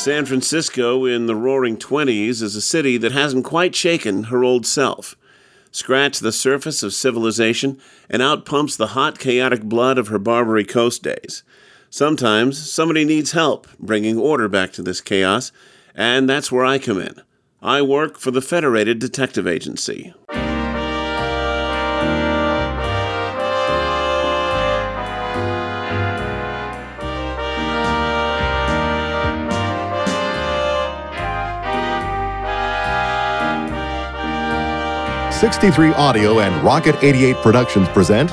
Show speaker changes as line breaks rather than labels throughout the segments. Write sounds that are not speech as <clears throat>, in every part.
San Francisco in the roaring 20s is a city that hasn't quite shaken her old self. Scratch the surface of civilization and out pumps the hot, chaotic blood of her Barbary Coast days. Sometimes somebody needs help bringing order back to this chaos, and that's where I come in. I work for the Federated Detective Agency.
63 Audio and Rocket 88 Productions present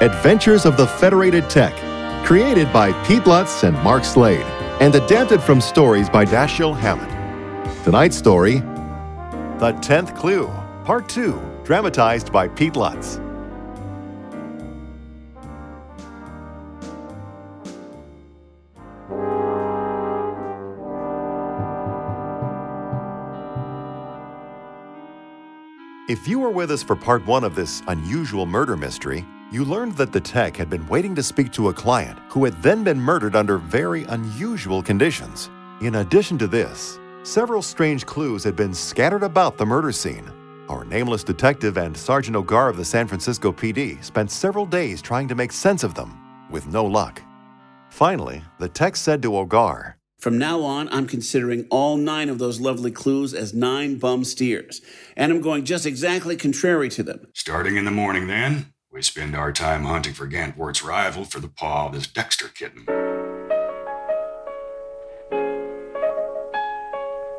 Adventures of the Federated Tech, created by Pete Lutz and Mark Slade, and adapted from stories by Dashiell Hammett. Tonight's story The Tenth Clue, Part 2, dramatized by Pete Lutz. If you were with us for part one of this unusual murder mystery, you learned that the tech had been waiting to speak to a client who had then been murdered under very unusual conditions. In addition to this, several strange clues had been scattered about the murder scene. Our nameless detective and Sergeant O'Gar of the San Francisco PD spent several days trying to make sense of them, with no luck. Finally, the tech said to O'Gar,
from now on, I'm considering all nine of those lovely clues as nine bum steers, and I'm going just exactly contrary to them.
Starting in the morning, then, we spend our time hunting for Gantvoort's rival for the paw of this Dexter kitten.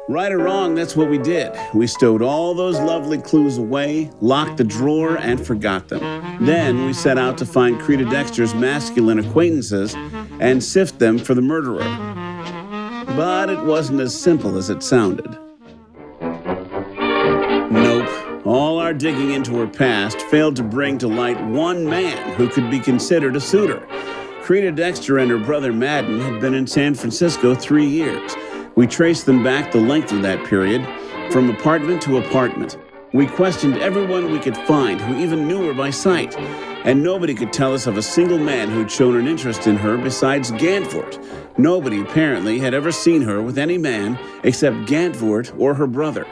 Right or wrong, that's what we did. We stowed all those lovely clues away, locked the drawer, and forgot them. Then we set out to find Creda Dexter's masculine acquaintances and sift them for the murderer. But it wasn't as simple as it sounded. Nope. All our digging into her past failed to bring to light one man who could be considered a suitor. Creda Dexter and her brother Madden had been in San Francisco three years. We traced them back the length of that period, from apartment to apartment. We questioned everyone we could find who even knew her by sight, and nobody could tell us of a single man who'd shown an interest in her besides Gantvoort. Nobody apparently had ever seen her with any man except Gantvoort or her brother.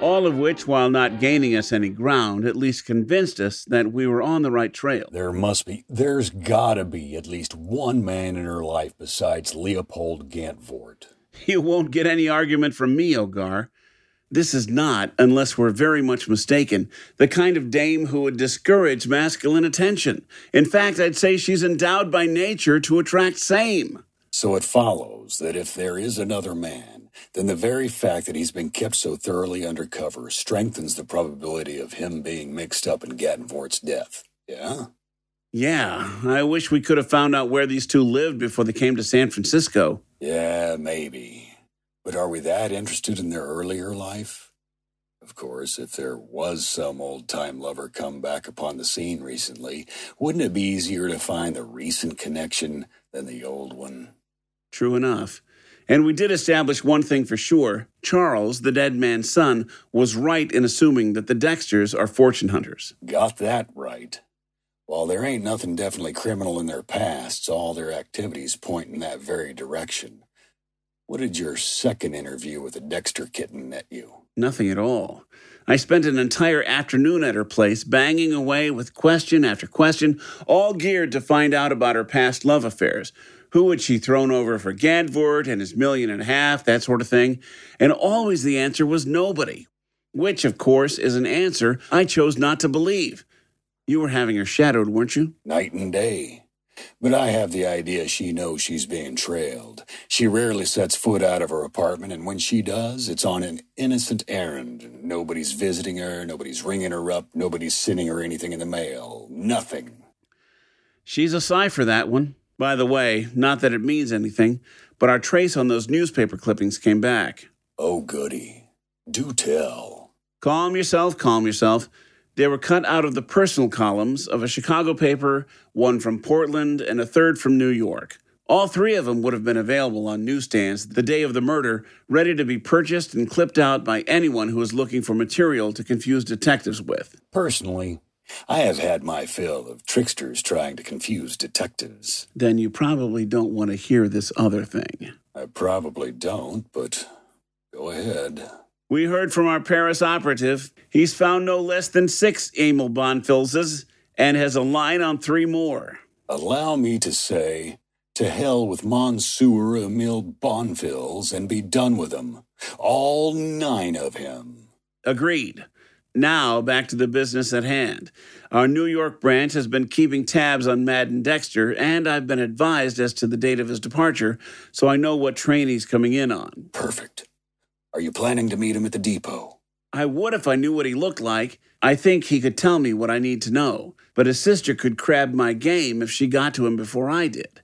All of which, while not gaining us any ground, at least convinced us that we were on the right trail.
There must be, there's gotta be at least one man in her life besides Leopold Gantvoort.
You won't get any argument from me, O'Gar. This is not, unless we're very much mistaken, the kind of dame who would discourage masculine attention. In fact, I'd say she's endowed by nature to attract same.
So it follows that if there is another man, then the very fact that he's been kept so thoroughly undercover strengthens the probability of him being mixed up in Gantvoort's death. Yeah?
Yeah, I wish we could have found out where these two lived before they came to San Francisco.
Yeah, maybe. But are we that interested in their earlier life? Of course, if there was some old time lover come back upon the scene recently, wouldn't it be easier to find the recent connection than the old one?
True enough. And we did establish one thing for sure Charles, the dead man's son, was right in assuming that the Dexters are fortune hunters.
Got that right. While there ain't nothing definitely criminal in their pasts, all their activities point in that very direction. What did your second interview with the Dexter kitten net you?
Nothing at all. I spent an entire afternoon at her place, banging away with question after question, all geared to find out about her past love affairs. Who had she thrown over for Gantvoort and his million and a half, that sort of thing. And always the answer was nobody, which, of course, is an answer I chose not to believe. You were having her shadowed, weren't you?
Night and day. But I have the idea she knows she's being trailed. She rarely sets foot out of her apartment, and when she does, it's on an innocent errand. Nobody's visiting her, nobody's ringing her up, nobody's sending her anything in the mail. Nothing.
She's a cipher, that one. By the way, not that it means anything, but our trace on those newspaper clippings came back.
Oh, goody. Do tell.
Calm yourself, calm yourself. They were cut out of the personal columns of a Chicago paper, one from Portland, and a third from New York. All three of them would have been available on newsstands the day of the murder, ready to be purchased and clipped out by anyone who was looking for material to confuse detectives with.
Personally, I have had my fill of tricksters trying to confuse detectives.
Then you probably don't want to hear this other thing.
I probably don't, but go ahead.
We heard from our Paris operative. He's found no less than six Emil Bonfilzes and has a line on three more.
Allow me to say, to hell with Monsieur Emil Bonfils and be done with him. All nine of him.
Agreed. Now, back to the business at hand. Our New York branch has been keeping tabs on Madden Dexter, and I've been advised as to the date of his departure, so I know what train he's coming in on.
Perfect. Are you planning to meet him at the depot?
I would if I knew what he looked like. I think he could tell me what I need to know, but his sister could crab my game if she got to him before I did.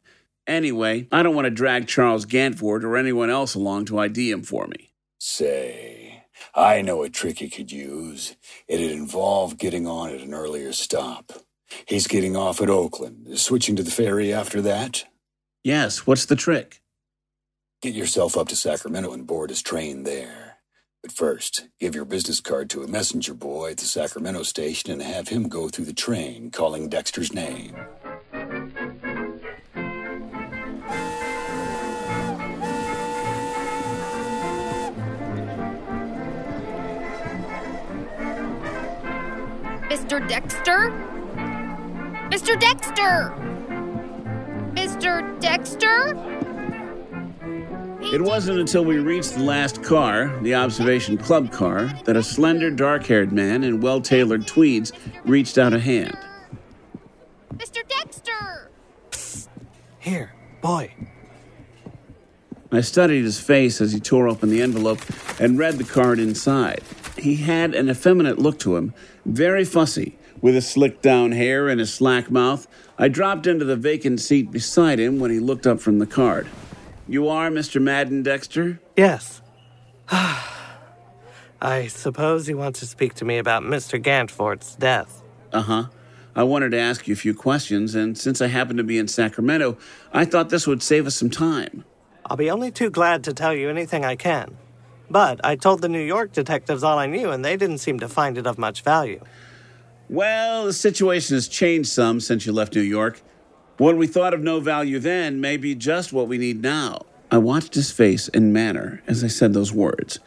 Anyway, I don't want to drag Charles Gantvoort or anyone else along to ID him for me.
Say, I know a trick he could use. It'd involve getting on at an earlier stop. He's getting off at Oakland, switching to the ferry after that.
Yes, what's the trick?
Get yourself up to Sacramento and board his train there. But first, give your business card to a messenger boy at the Sacramento station and have him go through the train calling Dexter's name.
Mr. Dexter? Mr. Dexter! Mr. Dexter?
It wasn't until we reached the last car, the observation club car, that a slender, dark haired man in well tailored tweeds reached out a hand.
Mr. Dexter!
Here, boy.
I studied his face as he tore open the envelope and read the card inside. He had an effeminate look to him, very fussy, with his slicked down hair and his slack mouth. I dropped into the vacant seat beside him when he looked up from the card. You are Mr. Madden Dexter?
Yes. <sighs> I suppose you want to speak to me about Mr. Gantvoort's death.
Uh huh. I wanted to ask you a few questions, and since I happen to be in Sacramento, I thought this would save us some time.
I'll be only too glad to tell you anything I can. But I told the New York detectives all I knew, and they didn't seem to find it of much value.
Well, the situation has changed some since you left New York. What we thought of no value then may be just what we need now. I watched his face and manner as I said those words.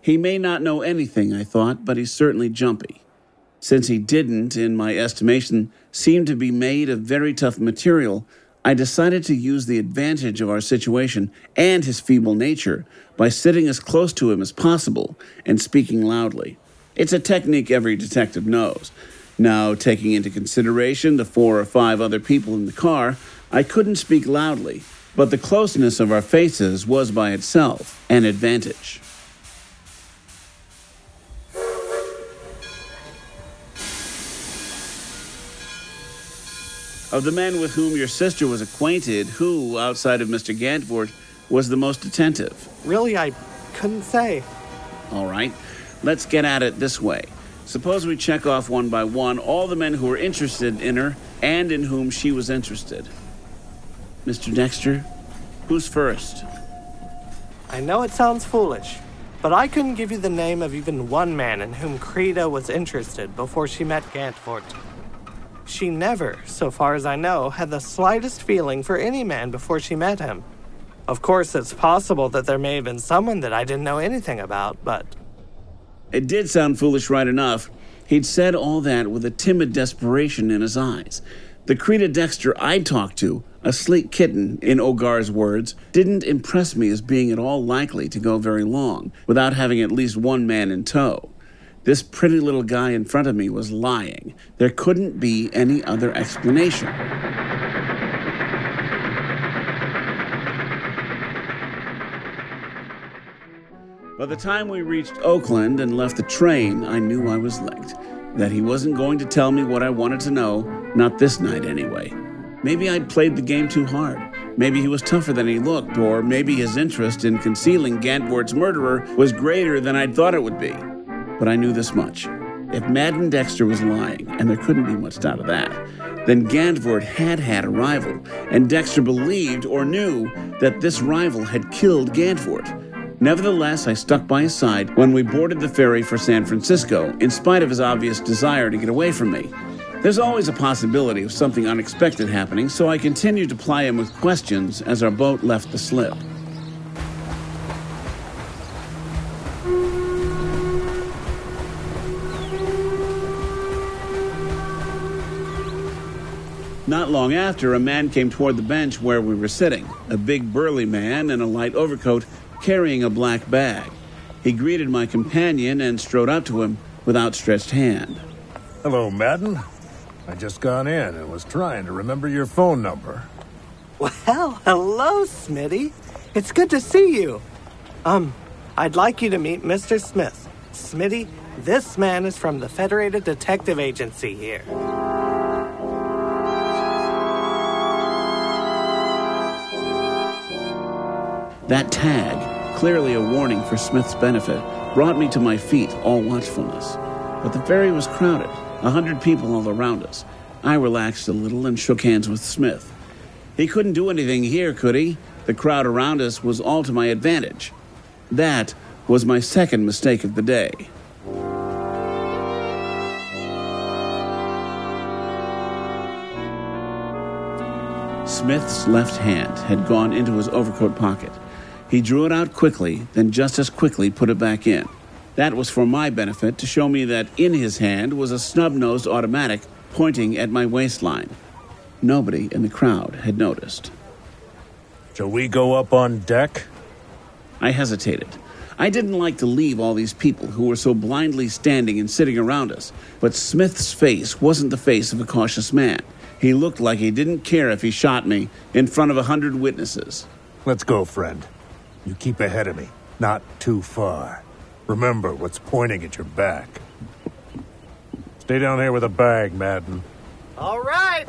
He may not know anything, I thought, but he's certainly jumpy. Since he didn't, in my estimation, seem to be made of very tough material, I decided to use the advantage of our situation and his feeble nature by sitting as close to him as possible and speaking loudly. It's a technique every detective knows. Now, taking into consideration the four or five other people in the car, I couldn't speak loudly, but the closeness of our faces was by itself an advantage. Of the men with whom your sister was acquainted, who, outside of Mr. Gantvoort, was the most attentive?
Really, I couldn't say.
All right, let's get at it this way. Suppose we check off one by one all the men who were interested in her and in whom she was interested. Mr. Dexter, who's first?
I know it sounds foolish, but I couldn't give you the name of even one man in whom Creda was interested before she met Gantvoort. She never, so far as I know, had the slightest feeling for any man before she met him. Of course, it's possible that there may have been someone that I didn't know anything about, but
It did sound foolish right enough. He'd said all that with a timid desperation in his eyes. The Creda Dexter I'd talked to, a sleek kitten, in O'Gar's words, didn't impress me as being at all likely to go very long without having at least one man in tow. This pretty little guy in front of me was lying. There couldn't be any other explanation. By the time we reached Oakland and left the train, I knew I was licked. That he wasn't going to tell me what I wanted to know, not this night anyway. Maybe I'd played the game too hard. Maybe he was tougher than he looked, or maybe his interest in concealing Gantvoort's murderer was greater than I'd thought it would be. But I knew this much. If Madden Dexter was lying, and there couldn't be much doubt of that, then Gantvoort had had a rival, and Dexter believed or knew that this rival had killed Gantvoort. Nevertheless, I stuck by his side when we boarded the ferry for San Francisco, in spite of his obvious desire to get away from me. There's always a possibility of something unexpected happening, so I continued to ply him with questions as our boat left the slip. Not long after, a man came toward the bench where we were sitting, a big burly man in a light overcoat carrying a black bag. He greeted my companion and strode up to him with outstretched hand.
Hello, Madden. I just got in and was trying to remember your phone number.
Well, hello, Smitty. It's good to see you. Um, I'd like you to meet Mr. Smith. Smitty, this man is from the Federated Detective Agency here.
That tag, clearly a warning for Smith's benefit, brought me to my feet, all watchfulness. But the ferry was crowded, a hundred people all around us. I relaxed a little and shook hands with Smith. He couldn't do anything here, could he? The crowd around us was all to my advantage. That was my second mistake of the day. Smith's left hand had gone into his overcoat pocket. He drew it out quickly, then just as quickly put it back in. That was for my benefit to show me that in his hand was a snub nosed automatic pointing at my waistline. Nobody in the crowd had noticed.
Shall we go up on deck?
I hesitated. I didn't like to leave all these people who were so blindly standing and sitting around us, but Smith's face wasn't the face of a cautious man. He looked like he didn't care if he shot me in front of a hundred witnesses.
Let's go, friend. You keep ahead of me, not too far. Remember what's pointing at your back. Stay down here with a bag, Madden.
All right.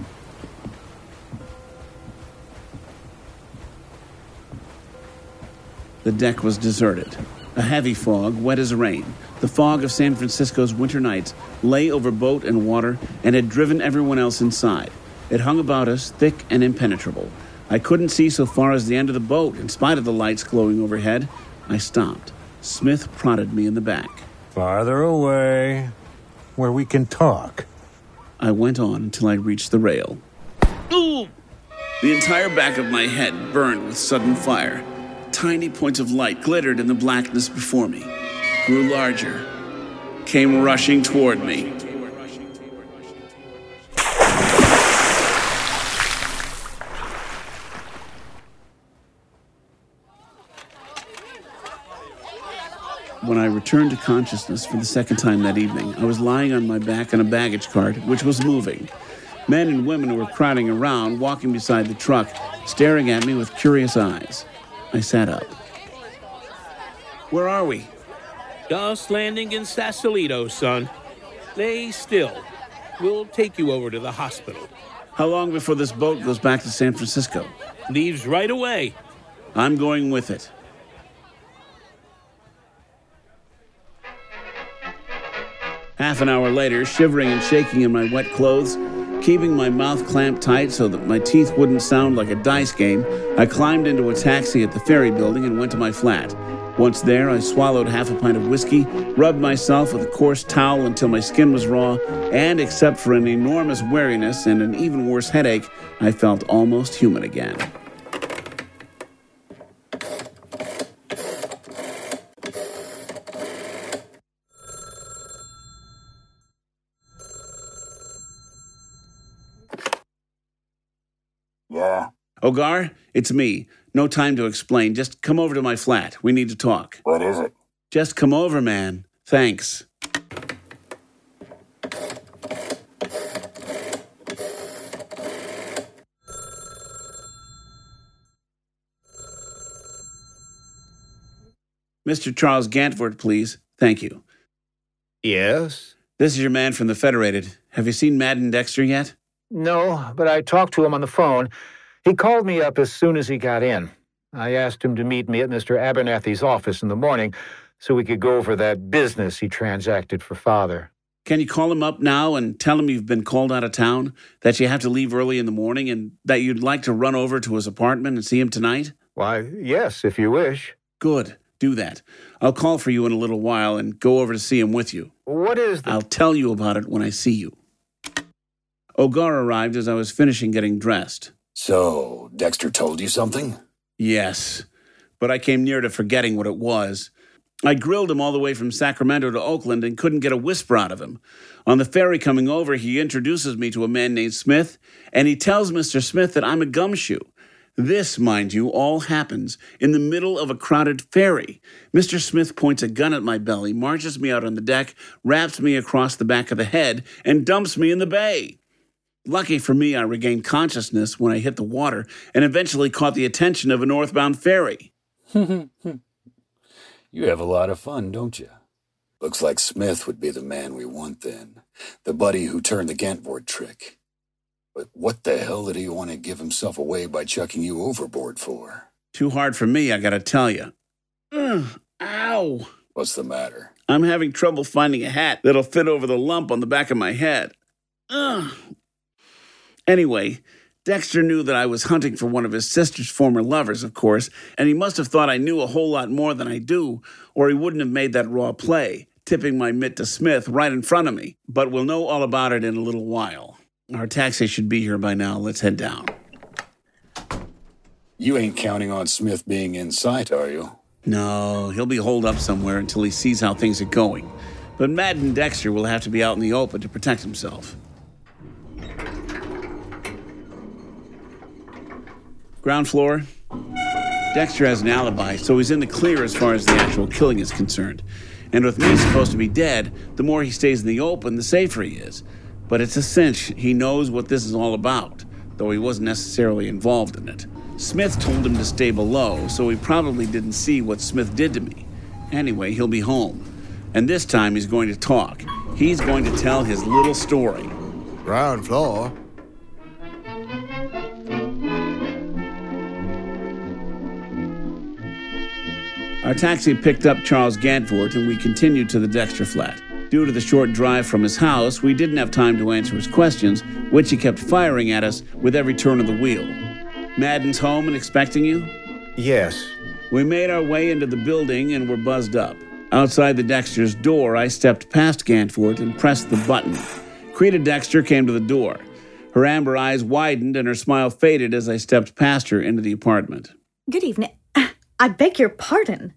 The deck was deserted. A heavy fog, wet as rain, the fog of San Francisco's winter nights, lay over boat and water and had driven everyone else inside. It hung about us, thick and impenetrable. I couldn't see so far as the end of the boat, in spite of the lights glowing overhead. I stopped. Smith prodded me in the back.
Farther away, where we can talk.
I went on until I reached the rail. Ooh! The entire back of my head burned with sudden fire. Tiny points of light glittered in the blackness before me, grew larger, came rushing toward me. Returned to consciousness for the second time that evening, I was lying on my back in a baggage cart, which was moving. Men and women were crowding around, walking beside the truck, staring at me with curious eyes. I sat up. Where are we?
Just landing in Sausalito, son. Lay still. We'll take you over to the hospital.
How long before this boat goes back to San Francisco?
Leaves right away.
I'm going with it. Half an hour later, shivering and shaking in my wet clothes, keeping my mouth clamped tight so that my teeth wouldn't sound like a dice game, I climbed into a taxi at the ferry building and went to my flat. Once there, I swallowed half a pint of whiskey, rubbed myself with a coarse towel until my skin was raw, and except for an enormous weariness and an even worse headache, I felt almost human again.
Yeah?
O'Gar, it's me. No time to explain. Just come over to my flat. We need to talk.
What is it?
Just come over, man. Thanks. Mr. Charles Gantvoort, please. Thank you.
Yes?
This is your man from the Federated. Have you seen Madden Dexter yet?
No, but I talked to him on the phone. He called me up as soon as he got in. I asked him to meet me at Mr. Abernathy's office in the morning so we could go over that business he transacted for father.
Can you call him up now and tell him you've been called out of town, that you have to leave early in the morning, and that you'd like to run over to his apartment and see him tonight?
Why, yes, if you wish.
Good. Do that. I'll call for you in a little while and go over to see him with you.
What is the.
I'll tell you about it when I see you. O'Gar arrived as I was finishing getting dressed.
So, Dexter told you something?
Yes, but I came near to forgetting what it was. I grilled him all the way from Sacramento to Oakland and couldn't get a whisper out of him. On the ferry coming over, he introduces me to a man named Smith, and he tells Mr. Smith that I'm a gumshoe. This, mind you, all happens in the middle of a crowded ferry. Mr. Smith points a gun at my belly, marches me out on the deck, wraps me across the back of the head, and dumps me in the bay. Lucky for me, I regained consciousness when I hit the water and eventually caught the attention of a northbound ferry. <laughs>
You have a lot of fun, don't you? Looks like Smith would be the man we want then. The buddy who turned the Gantvoort trick. But what the hell did he want to give himself away by chucking you overboard for?
Too hard for me, I gotta tell you. Ugh, ow!
What's the matter?
I'm having trouble finding a hat that'll fit over the lump on the back of my head. Ugh. Anyway, Dexter knew that I was hunting for one of his sister's former lovers, of course, and he must have thought I knew a whole lot more than I do, or he wouldn't have made that raw play, tipping my mitt to Smith right in front of me. But we'll know all about it in a little while. Our taxi should be here by now. Let's head down.
You ain't counting on Smith being in sight, are you?
No, he'll be holed up somewhere until he sees how things are going. But Madden Dexter will have to be out in the open to protect himself. Ground floor. Dexter has an alibi, so he's in the clear as far as the actual killing is concerned. And with me supposed to be dead, the more he stays in the open, the safer he is. But it's a cinch he knows what this is all about, though he wasn't necessarily involved in it. Smith told him to stay below, so he probably didn't see what Smith did to me. Anyway, he'll be home. And this time he's going to talk. He's going to tell his little story.
Ground floor.
Our taxi picked up Charles Gantvoort and we continued to the Dexter flat. Due to the short drive from his house, we didn't have time to answer his questions, which he kept firing at us with every turn of the wheel. Madden's home and expecting you?
Yes.
We made our way into the building and were buzzed up. Outside the Dexter's door, I stepped past Gantvoort and pressed the button. Creda Dexter came to the door. Her amber eyes widened and her smile faded as I stepped past her into the apartment.
Good evening. I beg your pardon.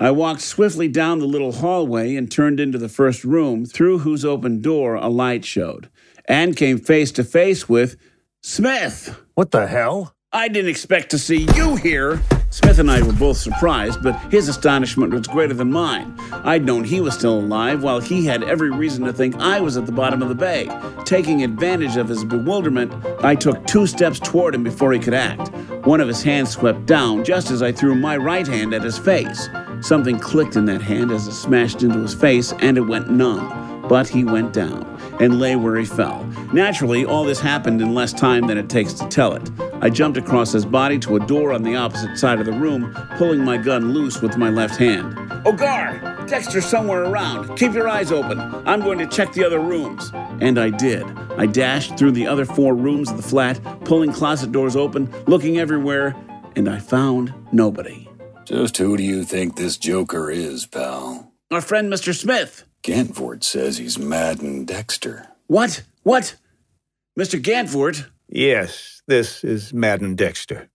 I walked swiftly down the little hallway and turned into the first room, through whose open door a light showed, and came face to face with Smith.
What the hell?
I didn't expect to see you here. Smith and I were both surprised, but his astonishment was greater than mine. I'd known he was still alive, while he had every reason to think I was at the bottom of the bay. Taking advantage of his bewilderment, I took two steps toward him before he could act. One of his hands swept down just as I threw my right hand at his face. Something clicked in that hand as it smashed into his face, and it went numb. But he went down and lay where he fell. Naturally, all this happened in less time than it takes to tell it. I jumped across his body to a door on the opposite side of the room, pulling my gun loose with my left hand. O'Gar! Dexter's somewhere around. Keep your eyes open. I'm going to check the other rooms. And I did. I dashed through the other four rooms of the flat, pulling closet doors open, looking everywhere, and I found nobody.
Just who do you think this joker is, pal?
Our friend Mr. Smith.
Gantvoort says he's Madden Dexter.
What? What? Mr. Gantvoort?
Yes, this is Madden Dexter.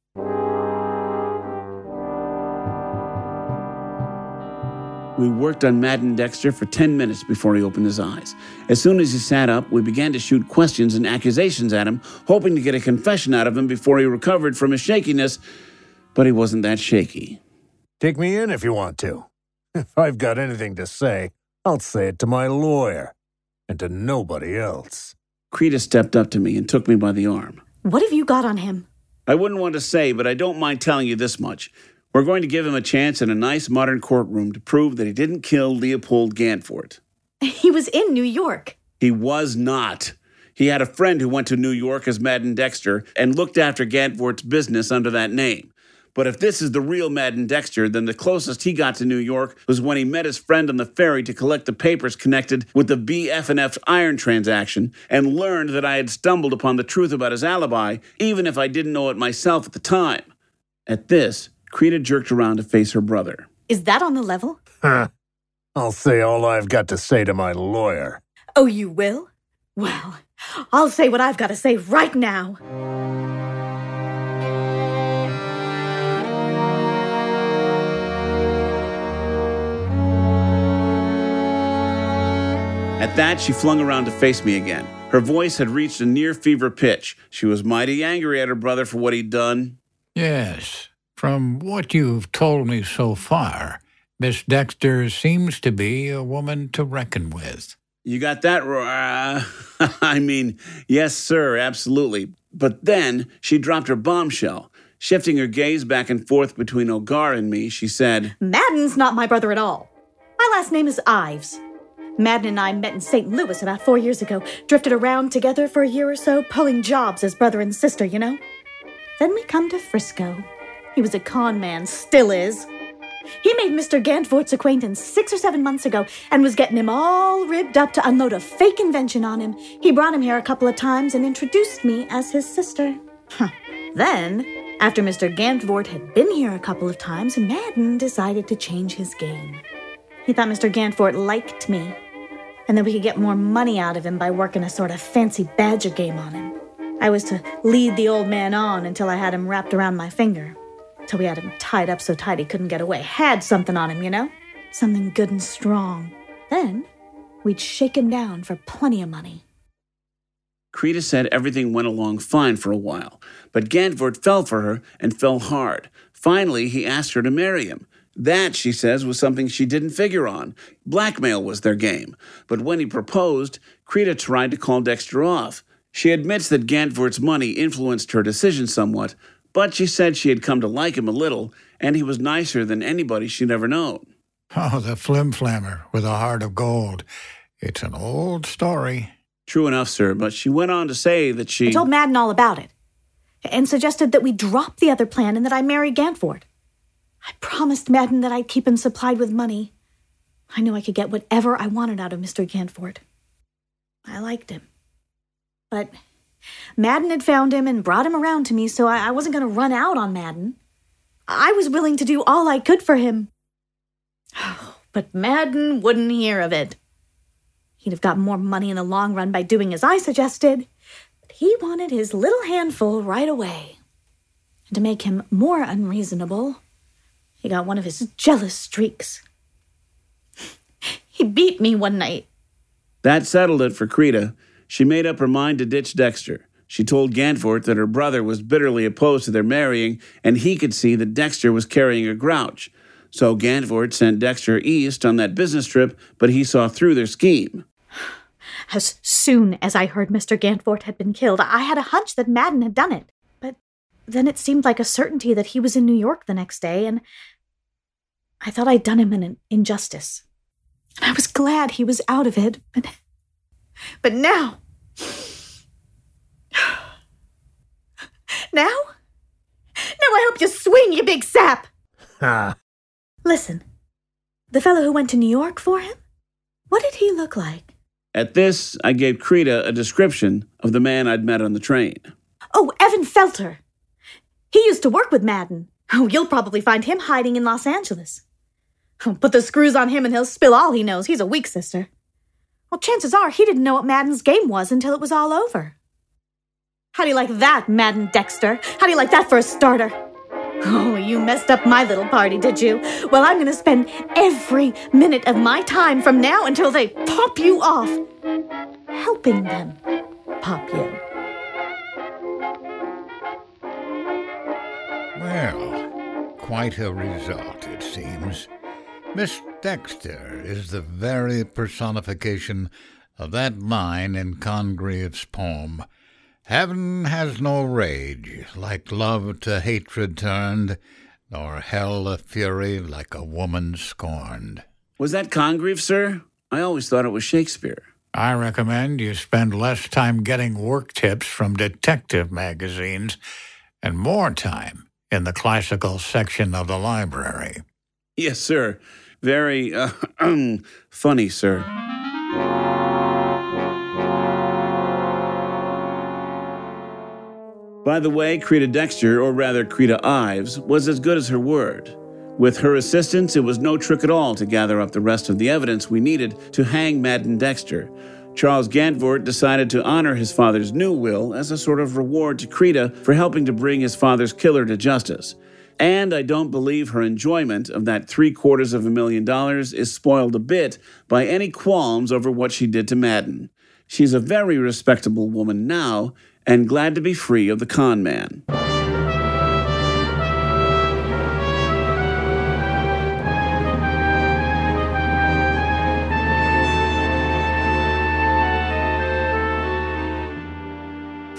We worked on Madden Dexter for 10 minutes before he opened his eyes. As soon as he sat up, we began to shoot questions and accusations at him, hoping to get a confession out of him before he recovered from his shakiness, but he wasn't that shaky.
Take me in if you want to. <laughs> If I've got anything to say, I'll say it to my lawyer and to nobody else.
Creda stepped up to me and took me by the arm.
What have you got on him?
I wouldn't want to say, but I don't mind telling you this much. We're going to give him a chance in a nice modern courtroom to prove that he didn't kill Leopold Gantvoort. <laughs>
He was in New York.
He was not. He had a friend who went to New York as Madden Dexter and looked after Gantvoort's business under that name. But if this is the real Madden Dexter, then the closest he got to New York was when he met his friend on the ferry to collect the papers connected with the BF&F iron transaction and learned that I had stumbled upon the truth about his alibi, even if I didn't know it myself at the time. At this, Creda jerked around to face her brother.
Is that on the level?
Huh. I'll say all I've got to say to my lawyer.
Oh, you will? Well, I'll say what I've got to say right now.
At that, she flung around to face me again. Her voice had reached a near fever pitch. She was mighty angry at her brother for what he'd done.
Yes. From what you've told me so far, Miss Dexter seems to be a woman to reckon with.
You got that? Uh, <laughs> I mean, yes, sir, absolutely. But then she dropped her bombshell. Shifting her gaze back and forth between O'Gar and me, she said,
Madden's not my brother at all. My last name is Ives. Madden and I met in St. Louis about four years ago, drifted around together for a year or so, pulling jobs as brother and sister, you know? Then we come to Frisco. He was a con man, still is. He made Mr. Gantvoort's acquaintance six or seven months ago and was getting him all ribbed up to unload a fake invention on him. He brought him here a couple of times and introduced me as his sister. Huh. Then, after Mr. Gantvoort had been here a couple of times, Madden decided to change his game. He thought Mr. Gantvoort liked me, and that we could get more money out of him by working a sort of fancy badger game on him. I was to lead the old man on until I had him wrapped around my finger. Till we had him tied up so tight he couldn't get away. Had something on him, you know? Something good and strong. Then we'd shake him down for plenty of money.
Creda said everything went along fine for a while, but Gantvoort fell for her and fell hard. Finally, he asked her to marry him. That, she says, was something she didn't figure on. Blackmail was their game. But when he proposed, Creda tried to call Dexter off. She admits that Gantvoort's money influenced her decision somewhat, but she said she had come to like him a little, and he was nicer than anybody she'd ever known.
Oh, the flimflammer with a heart of gold. It's an old story.
True enough, sir, but she went on to say that she.
I told Madden all about it, and suggested that we drop the other plan and that I marry Gantvoort. I promised Madden that I'd keep him supplied with money. I knew I could get whatever I wanted out of Mr. Gantvoort. I liked him. But Madden had found him and brought him around to me, so I, I wasn't going to run out on Madden. I was willing to do all I could for him. <sighs> But Madden wouldn't hear of it. He'd have got more money in the long run by doing as I suggested, but he wanted his little handful right away. And to make him more unreasonable, he got one of his jealous streaks. he beat me one night.
That settled it for Creda. She made up her mind to ditch Dexter. She told Gantvoort that her brother was bitterly opposed to their marrying, and he could see that Dexter was carrying a grouch. So Gantvoort sent Dexter east on that business trip, but he saw through their scheme.
As soon as I heard Mr. Gantvoort had been killed, I had a hunch that Madden had done it. But then it seemed like a certainty that he was in New York the next day, and I thought I'd done him an injustice. And I was glad he was out of it, but <laughs> but now <sighs> Now? Now I hope you swing, you big sap!
Ha!
Listen, the fellow who went to New York for him? What did he look like?
At this, I gave Creda a description of the man I'd met on the train.
Oh, Evan Felter. He used to work with Madden. Oh, you'll probably find him hiding in Los Angeles. <laughs> Put the screws on him and he'll spill all he knows. He's a weak sister. Well, chances are he didn't know what Madden's game was until it was all over. How do you like that, Madden Dexter? How do you like that for a starter? Oh, you messed up my little party, did you? Well, I'm going to spend every minute of my time from now until they pop you off, helping them pop you.
Well, quite a result, it seems. Miss Dexter is the very personification of that line in Congreve's poem. Heaven has no rage, like love to hatred turned, nor hell a fury like a woman scorned.
Was that Congreve, sir? I always thought it was Shakespeare.
I recommend you spend less time getting work tips from detective magazines and more time in the classical section of the library.
Yes, sir. Very uh, <clears throat> funny, sir. By the way, Creda Dexter, or rather Creda Ives, was as good as her word. With her assistance, it was no trick at all to gather up the rest of the evidence we needed to hang Madden Dexter. Charles Gantvoort decided to honor his father's new will as a sort of reward to Creda for helping to bring his father's killer to justice. And I don't believe her enjoyment of that three quarters of a million dollars is spoiled a bit by any qualms over what she did to Madden. She's a very respectable woman now and glad to be free of the con man.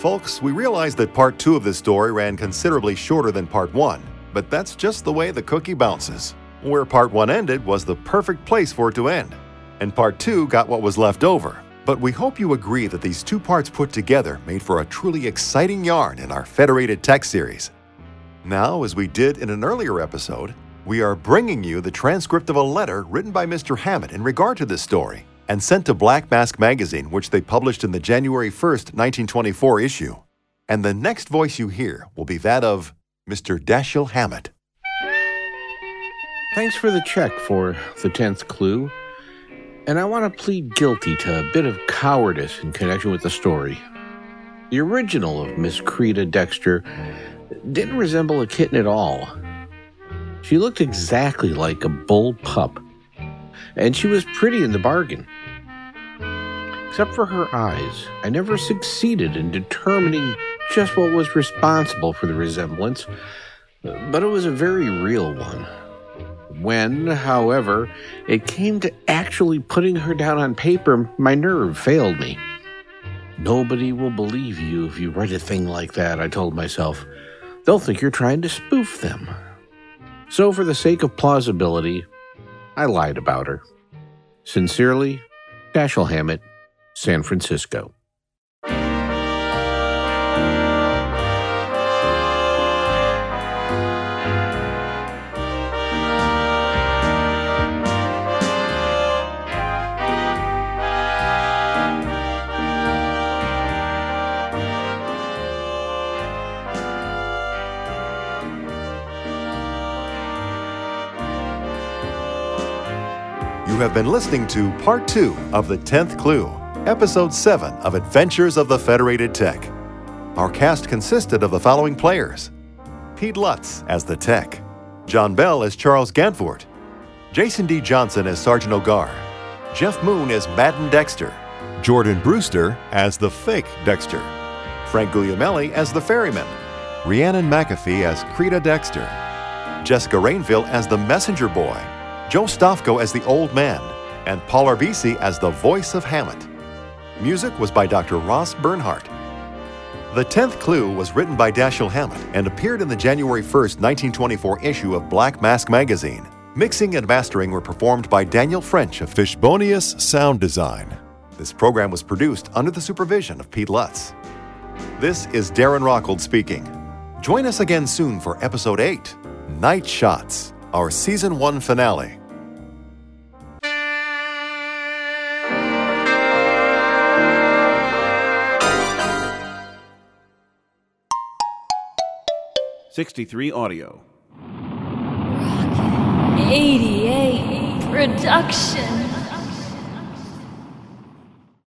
Folks, we realize that part two of this story ran considerably shorter than part one, but that's just the way the cookie bounces. Where part one ended was the perfect place for it to end, and part two got what was left over. But we hope you agree that these two parts put together made for a truly exciting yarn in our Federated Tech series. Now, as we did in an earlier episode, we are bringing you the transcript of a letter written by Mr. Hammett in regard to this story and sent to Black Mask magazine, which they published in the January 1st, 1924 issue. And the next voice you hear will be that of Mr. Dashiell Hammett.
Thanks for the check for the 10th clue. And I want to plead guilty to a bit of cowardice in connection with the story. The original of Miss Creda Dexter didn't resemble a kitten at all. She looked exactly like a bull pup, and she was pretty in the bargain. Except for her eyes, I never succeeded in determining just what was responsible for the resemblance, but it was a very real one. When, however, it came to actually putting her down on paper, my nerve failed me. Nobody will believe you if you write a thing like that, I told myself. They'll think you're trying to spoof them. So, for the sake of plausibility, I lied about her. Sincerely, Dashiell Hammett, San Francisco.
You have been listening to part two of The 10th Clue, episode 7 of Adventures of the Federated Tech. Our cast consisted of the following players. Pete Lutz as the Tech, John Bell as Charles Gantvoort, Jason D. Johnson as Sergeant O'Gar, Jeff Moon as Madden Dexter, Jordan Brewster as the Fake Dexter, Frank Guglielmelli as the Ferryman, Rhiannon McAfee as Creda Dexter, Jessica Rainville as the Messenger Boy, Joe Stofko as the Old Man, and Paul Arbisi as the voice of Hammett. Music was by Dr. Ross Bernhardt. The 10th Clue was written by Dashiell Hammett and appeared in the January 1st, 1924 issue of Black Mask magazine. Mixing and mastering were performed by Daniel French of Fishbonius Sound Design. This program was produced under the supervision of Pete Lutz. This is Darren Rockhold speaking. Join us again soon for episode 8 Night Shots, our season 1 finale.
Sixty-three Audio.
88 Production.